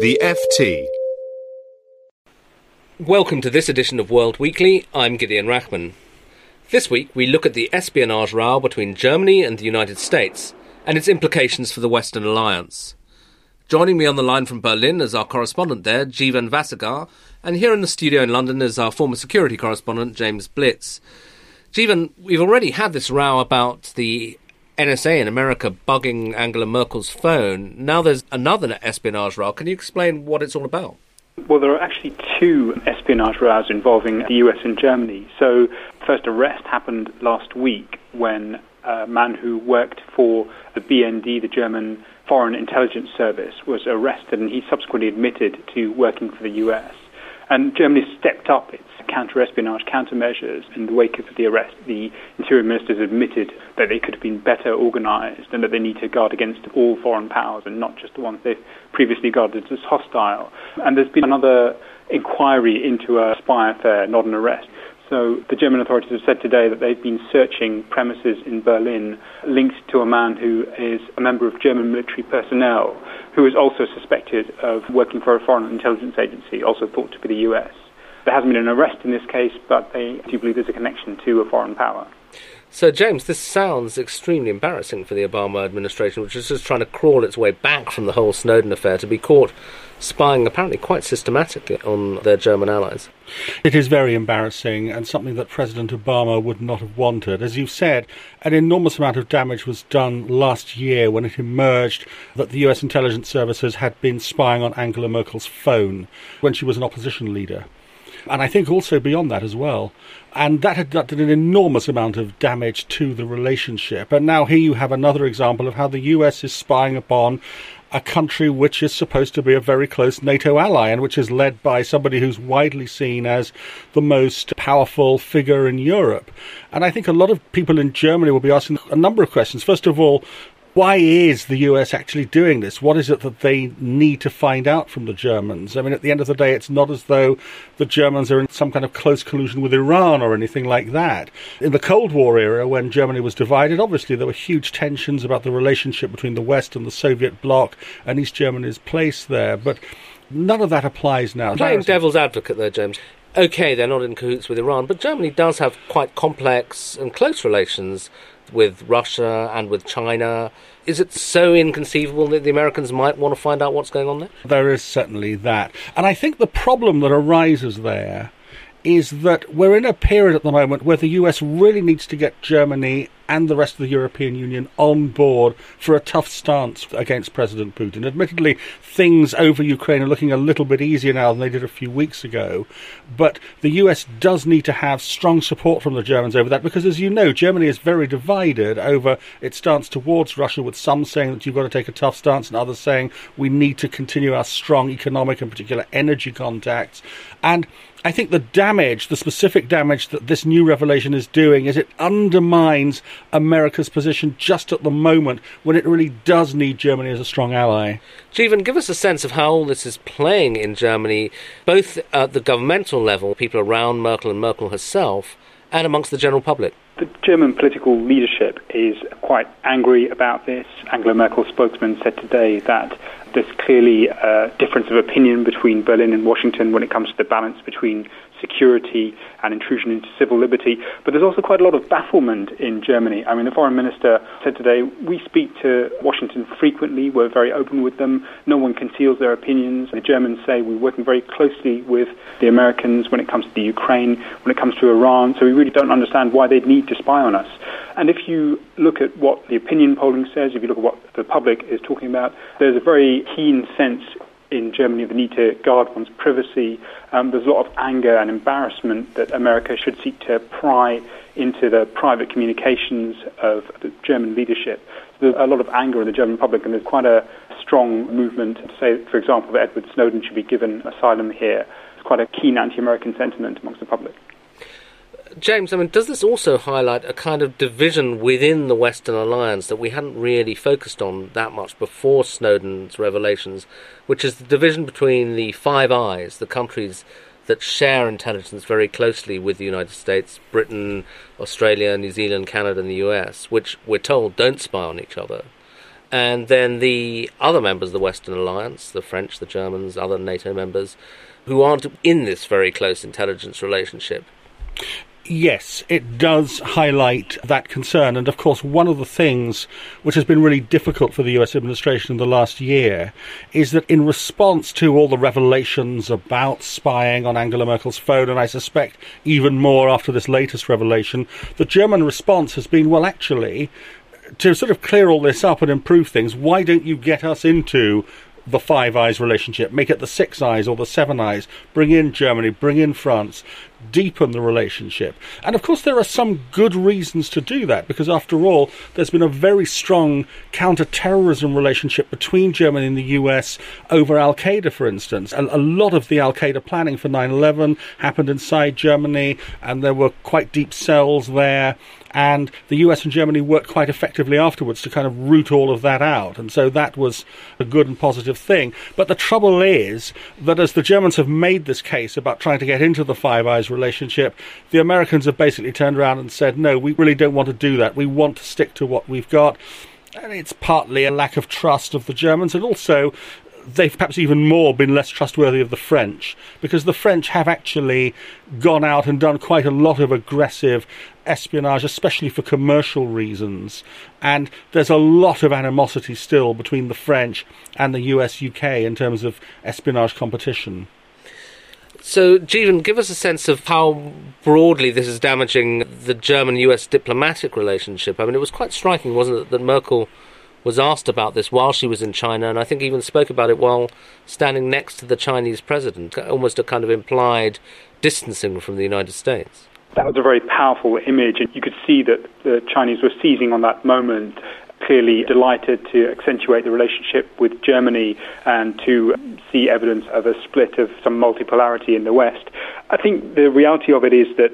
The FT. Welcome to this edition of World Weekly. I'm Gideon Rachman. This week we look at the espionage row between Germany and the United States and its implications for the Western alliance. Joining me on the line from Berlin is our correspondent there, Jeevan Vasagar, and here in the studio in London is our former security correspondent, James Blitz. Jeevan, we've already had this row about the NSA in America bugging Angela Merkel's phone. Now there's another espionage row. Can you explain what it's all about? Well, there are actually two espionage rows involving the US and Germany. So, first arrest happened last week when a man who worked for the BND, the German Foreign Intelligence Service, was arrested and he subsequently admitted to working for the US. And Germany stepped up its counter-espionage countermeasures in the wake of the arrest. The interior ministers admitted that they could have been better organized and that they need to guard against all foreign powers and not just the ones they've previously guarded as hostile. And there's been another inquiry into a spy affair, not an arrest. So the German authorities have said today that they've been searching premises in Berlin linked to a man who is a member of German military personnel who is also suspected of working for a foreign intelligence agency, also thought to be the US. There hasn't been an arrest in this case, but they do believe there's a connection to a foreign power. So, James, this sounds extremely embarrassing for the Obama administration, which is just trying to crawl its way back from the whole Snowden affair to be caught spying apparently quite systematically on their German allies. It is very embarrassing and something that President Obama would not have wanted. As you've said, an enormous amount of damage was done last year when it emerged that the US intelligence services had been spying on Angela Merkel's phone when she was an opposition leader and I think also beyond that as well. And that had done an enormous amount of damage to the relationship. And now here you have another example of how the US is spying upon a country which is supposed to be a very close NATO ally and which is led by somebody who's widely seen as the most powerful figure in Europe. And I think a lot of people in Germany will be asking a number of questions. First of all, why is the US actually doing this? What is it that they need to find out from the Germans? I mean, at the end of the day, it's not as though the Germans are in some kind of close collusion with Iran or anything like that. In the Cold War era, when Germany was divided, obviously there were huge tensions about the relationship between the West and the Soviet bloc and East Germany's place there. But none of that applies now. Playing devil's advocate there, James. Okay, they're not in cahoots with Iran, but Germany does have quite complex and close relations with Russia and with China. Is it so inconceivable that the Americans might want to find out what's going on there? There is certainly that. And I think the problem that arises there is that we're in a period at the moment where the US really needs to get Germany and the rest of the European Union on board for a tough stance against President Putin. Admittedly, things over Ukraine are looking a little bit easier now than they did a few weeks ago, but the US does need to have strong support from the Germans over that because, as you know, Germany is very divided over its stance towards Russia, with some saying that you've got to take a tough stance and others saying we need to continue our strong economic and particular energy contacts. And I think the damage, the specific damage that this new revelation is doing, is it undermines America's position just at the moment when it really does need Germany as a strong ally. Jeevan, give us a sense of how all this is playing in Germany, both at the governmental level, people around Merkel and Merkel herself, and amongst the general public. The German political leadership is quite angry about this. Angela Merkel's spokesman said today that there's clearly a difference of opinion between Berlin and Washington when it comes to the balance between security and intrusion into civil liberty. But there's also quite a lot of bafflement in Germany. I mean, the foreign minister said today, we speak to Washington frequently, we're very open with them, no one conceals their opinions. The Germans say we're working very closely with the Americans when it comes to the Ukraine, when it comes to Iran, so we really don't understand why they'd need to spy on us. And if you look at what the opinion polling says, if you look at what the public is talking about, there's a very keen sense in Germany the need to guard one's privacy. Um, there's a lot of anger and embarrassment that America should seek to pry into the private communications of the German leadership. There's a lot of anger in the German public, and there's quite a strong movement to say, for example, that Edward Snowden should be given asylum here. It's quite a keen anti-American sentiment amongst the public. James, I mean, does this also highlight a kind of division within the Western alliance that we hadn't really focused on that much before Snowden's revelations, which is the division between the Five Eyes, the countries that share intelligence very closely with the United States, Britain, Australia, New Zealand, Canada, and the US, which we're told don't spy on each other. And then the other members of the Western alliance, the French, the Germans, other NATO members, who aren't in this very close intelligence relationship yes, it does highlight that concern. And of course, one of the things which has been really difficult for the US administration in the last year is that in response to all the revelations about spying on Angela Merkel's phone, and I suspect even more after this latest revelation, the German response has been well, actually, to sort of clear all this up and improve things, why don't you get us into the Five Eyes relationship, make it the Six Eyes or the Seven Eyes, bring in Germany, bring in France, deepen the relationship. And of course, there are some good reasons to do that because, after all, there's been a very strong counter terrorism relationship between Germany and the US over Al Qaeda, for instance. A, a lot of the Al Qaeda planning for 9 11 happened inside Germany, and there were quite deep cells there and the US and Germany worked quite effectively afterwards to kind of root all of that out. And so that was a good and positive thing. But the trouble is that as the Germans have made this case about trying to get into the Five Eyes relationship, the Americans have basically turned around and said, no, we really don't want to do that. We want to stick to what we've got. And it's partly a lack of trust of the Germans, and also they've perhaps even more been less trustworthy of the French because the French have actually gone out and done quite a lot of aggressive espionage, especially for commercial reasons. And there's a lot of animosity still between the French and the US UK in terms of espionage competition. So, Jeevan, give us a sense of how broadly this is damaging the German US diplomatic relationship. I mean, it was quite striking, wasn't it, that Merkel was asked about this while she was in China, and I think even spoke about it while standing next to the Chinese president, almost a kind of implied distancing from the United States. That was a very powerful image, and you could see that the Chinese were seizing on that moment clearly delighted to accentuate the relationship with Germany and to see evidence of a split of some multipolarity in the West. I think the reality of it is that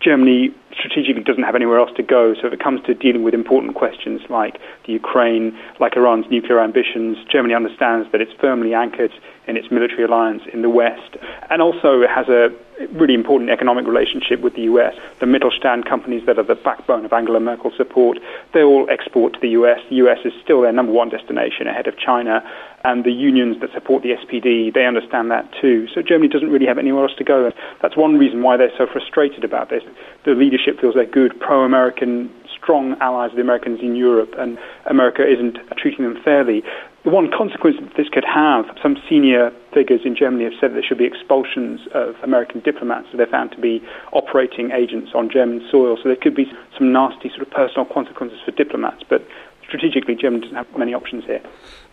Germany strategically doesn't have anywhere else to go. So if it comes to dealing with important questions like the Ukraine, like Iran's nuclear ambitions, Germany understands that it's firmly anchored in its military alliance in the West, and also has a really important economic relationship with the US. The Mittelstand companies that are the backbone of Angela Merkel's support, they all export to the US. The US is still their number one destination ahead of China, and the unions that support the SPD, they understand that too. So Germany doesn't really have anywhere else to go. That's one reason why they're so frustrated about this. The leadership feels they're good, pro-American, strong allies of the Americans in Europe, and America isn't treating them fairly. The one consequence that this could have, some senior figures in Germany have said there should be expulsions of American diplomats that they're found to be operating agents on German soil. So there could be some nasty sort of personal consequences for diplomats. But strategically, Germany doesn't have many options here.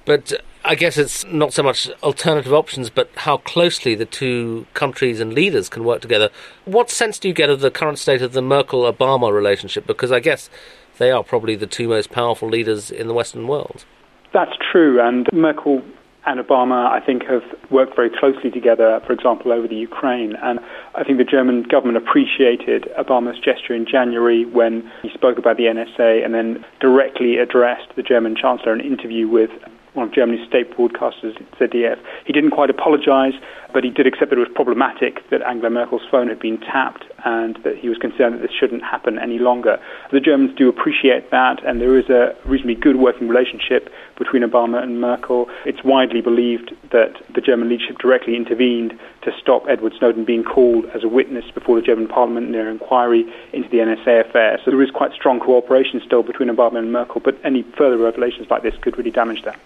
But uh, I guess it's not so much alternative options, but how closely the two countries and leaders can work together. What sense do you get of the current state of the Merkel Obama relationship? Because I guess they are probably the two most powerful leaders in the Western world. That's true, and Merkel and Obama, I think, have worked very closely together, for example, over the Ukraine. And I think the German government appreciated Obama's gesture in January when he spoke about the NSA and then directly addressed the German Chancellor in an interview with one of Germany's state broadcasters, ZDF. He didn't quite apologize, but he did accept that it was problematic that Angela Merkel's phone had been tapped and that he was concerned that this shouldn't happen any longer. The Germans do appreciate that, and there is a reasonably good working relationship between Obama and Merkel. It's widely believed that the German leadership directly intervened to stop Edward Snowden being called as a witness before the German parliament in their inquiry into the NSA affair. So there is quite strong cooperation still between Obama and Merkel, but any further revelations like this could really damage that.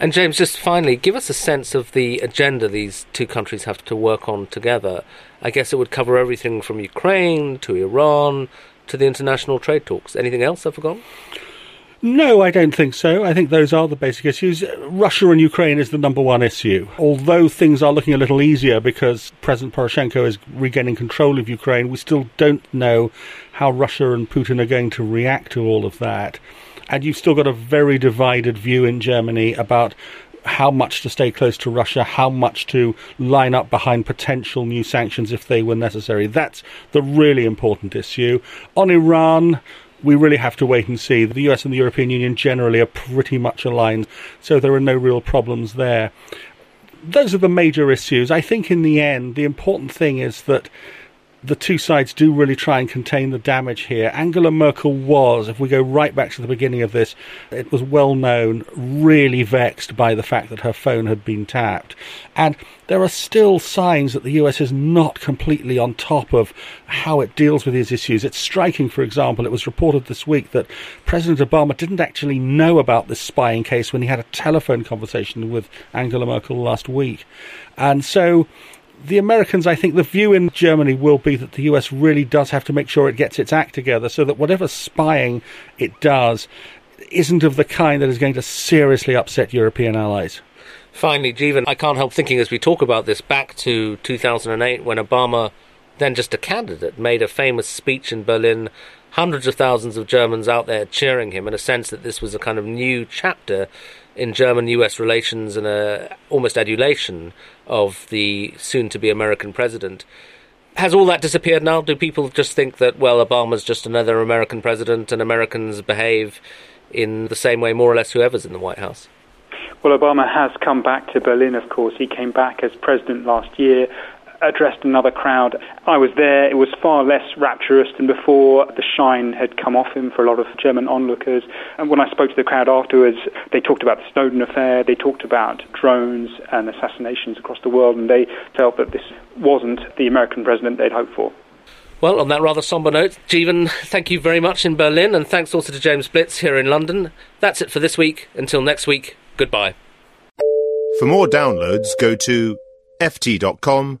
And James, just finally, give us a sense of the agenda these two countries have to work on together. I guess it would cover everything from Ukraine to Iran to the international trade talks. Anything else I've forgotten? No, I don't think so. I think those are the basic issues. Russia and Ukraine is the number one issue. Although things are looking a little easier because President Poroshenko is regaining control of Ukraine, we still don't know how Russia and Putin are going to react to all of that. And you've still got a very divided view in Germany about how much to stay close to Russia, how much to line up behind potential new sanctions if they were necessary. That's the really important issue. On Iran, we really have to wait and see. The US and the European Union generally are pretty much aligned, so there are no real problems there. Those are the major issues. I think in the end, the important thing is that the two sides do really try and contain the damage here. Angela Merkel was, if we go right back to the beginning of this, it was well known, really vexed by the fact that her phone had been tapped. And there are still signs that the US is not completely on top of how it deals with these issues. It's striking, for example, it was reported this week that President Obama didn't actually know about this spying case when he had a telephone conversation with Angela Merkel last week. And so the Americans, I think the view in Germany will be that the US really does have to make sure it gets its act together so that whatever spying it does isn't of the kind that is going to seriously upset European allies. Finally, Jeevan, I can't help thinking as we talk about this back to 2008 when Obama, then just a candidate, made a famous speech in Berlin. Hundreds of thousands of Germans out there cheering him in a sense that this was a kind of new chapter in German-US relations and a almost adulation of the soon-to-be American president. Has all that disappeared now? Do people just think that well, Obama's just another American president, and Americans behave in the same way, more or less, whoever's in the White House? Well, Obama has come back to Berlin, of course. He came back as president last year addressed another crowd. I was there. It was far less rapturous than before. The shine had come off him for a lot of German onlookers. And when I spoke to the crowd afterwards, they talked about the Snowden affair. They talked about drones and assassinations across the world, and they felt that this wasn't the American president they'd hoped for. Well, on that rather somber note, Jeevan, thank you very much in Berlin, and thanks also to James Blitz here in London. That's it for this week. Until next week, goodbye. For more downloads, go to ft.com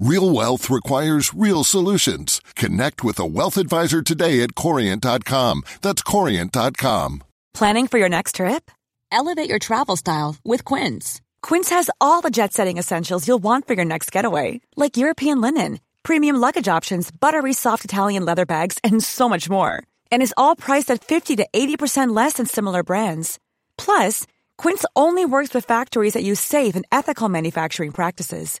Real wealth requires real solutions. Connect with a wealth advisor today at Corient.com. That's Corient.com. Planning for your next trip? Elevate your travel style with Quince. Quince has all the jet setting essentials you'll want for your next getaway, like European linen, premium luggage options, buttery soft Italian leather bags, and so much more. And is all priced at 50 to 80% less than similar brands. Plus, Quince only works with factories that use safe and ethical manufacturing practices.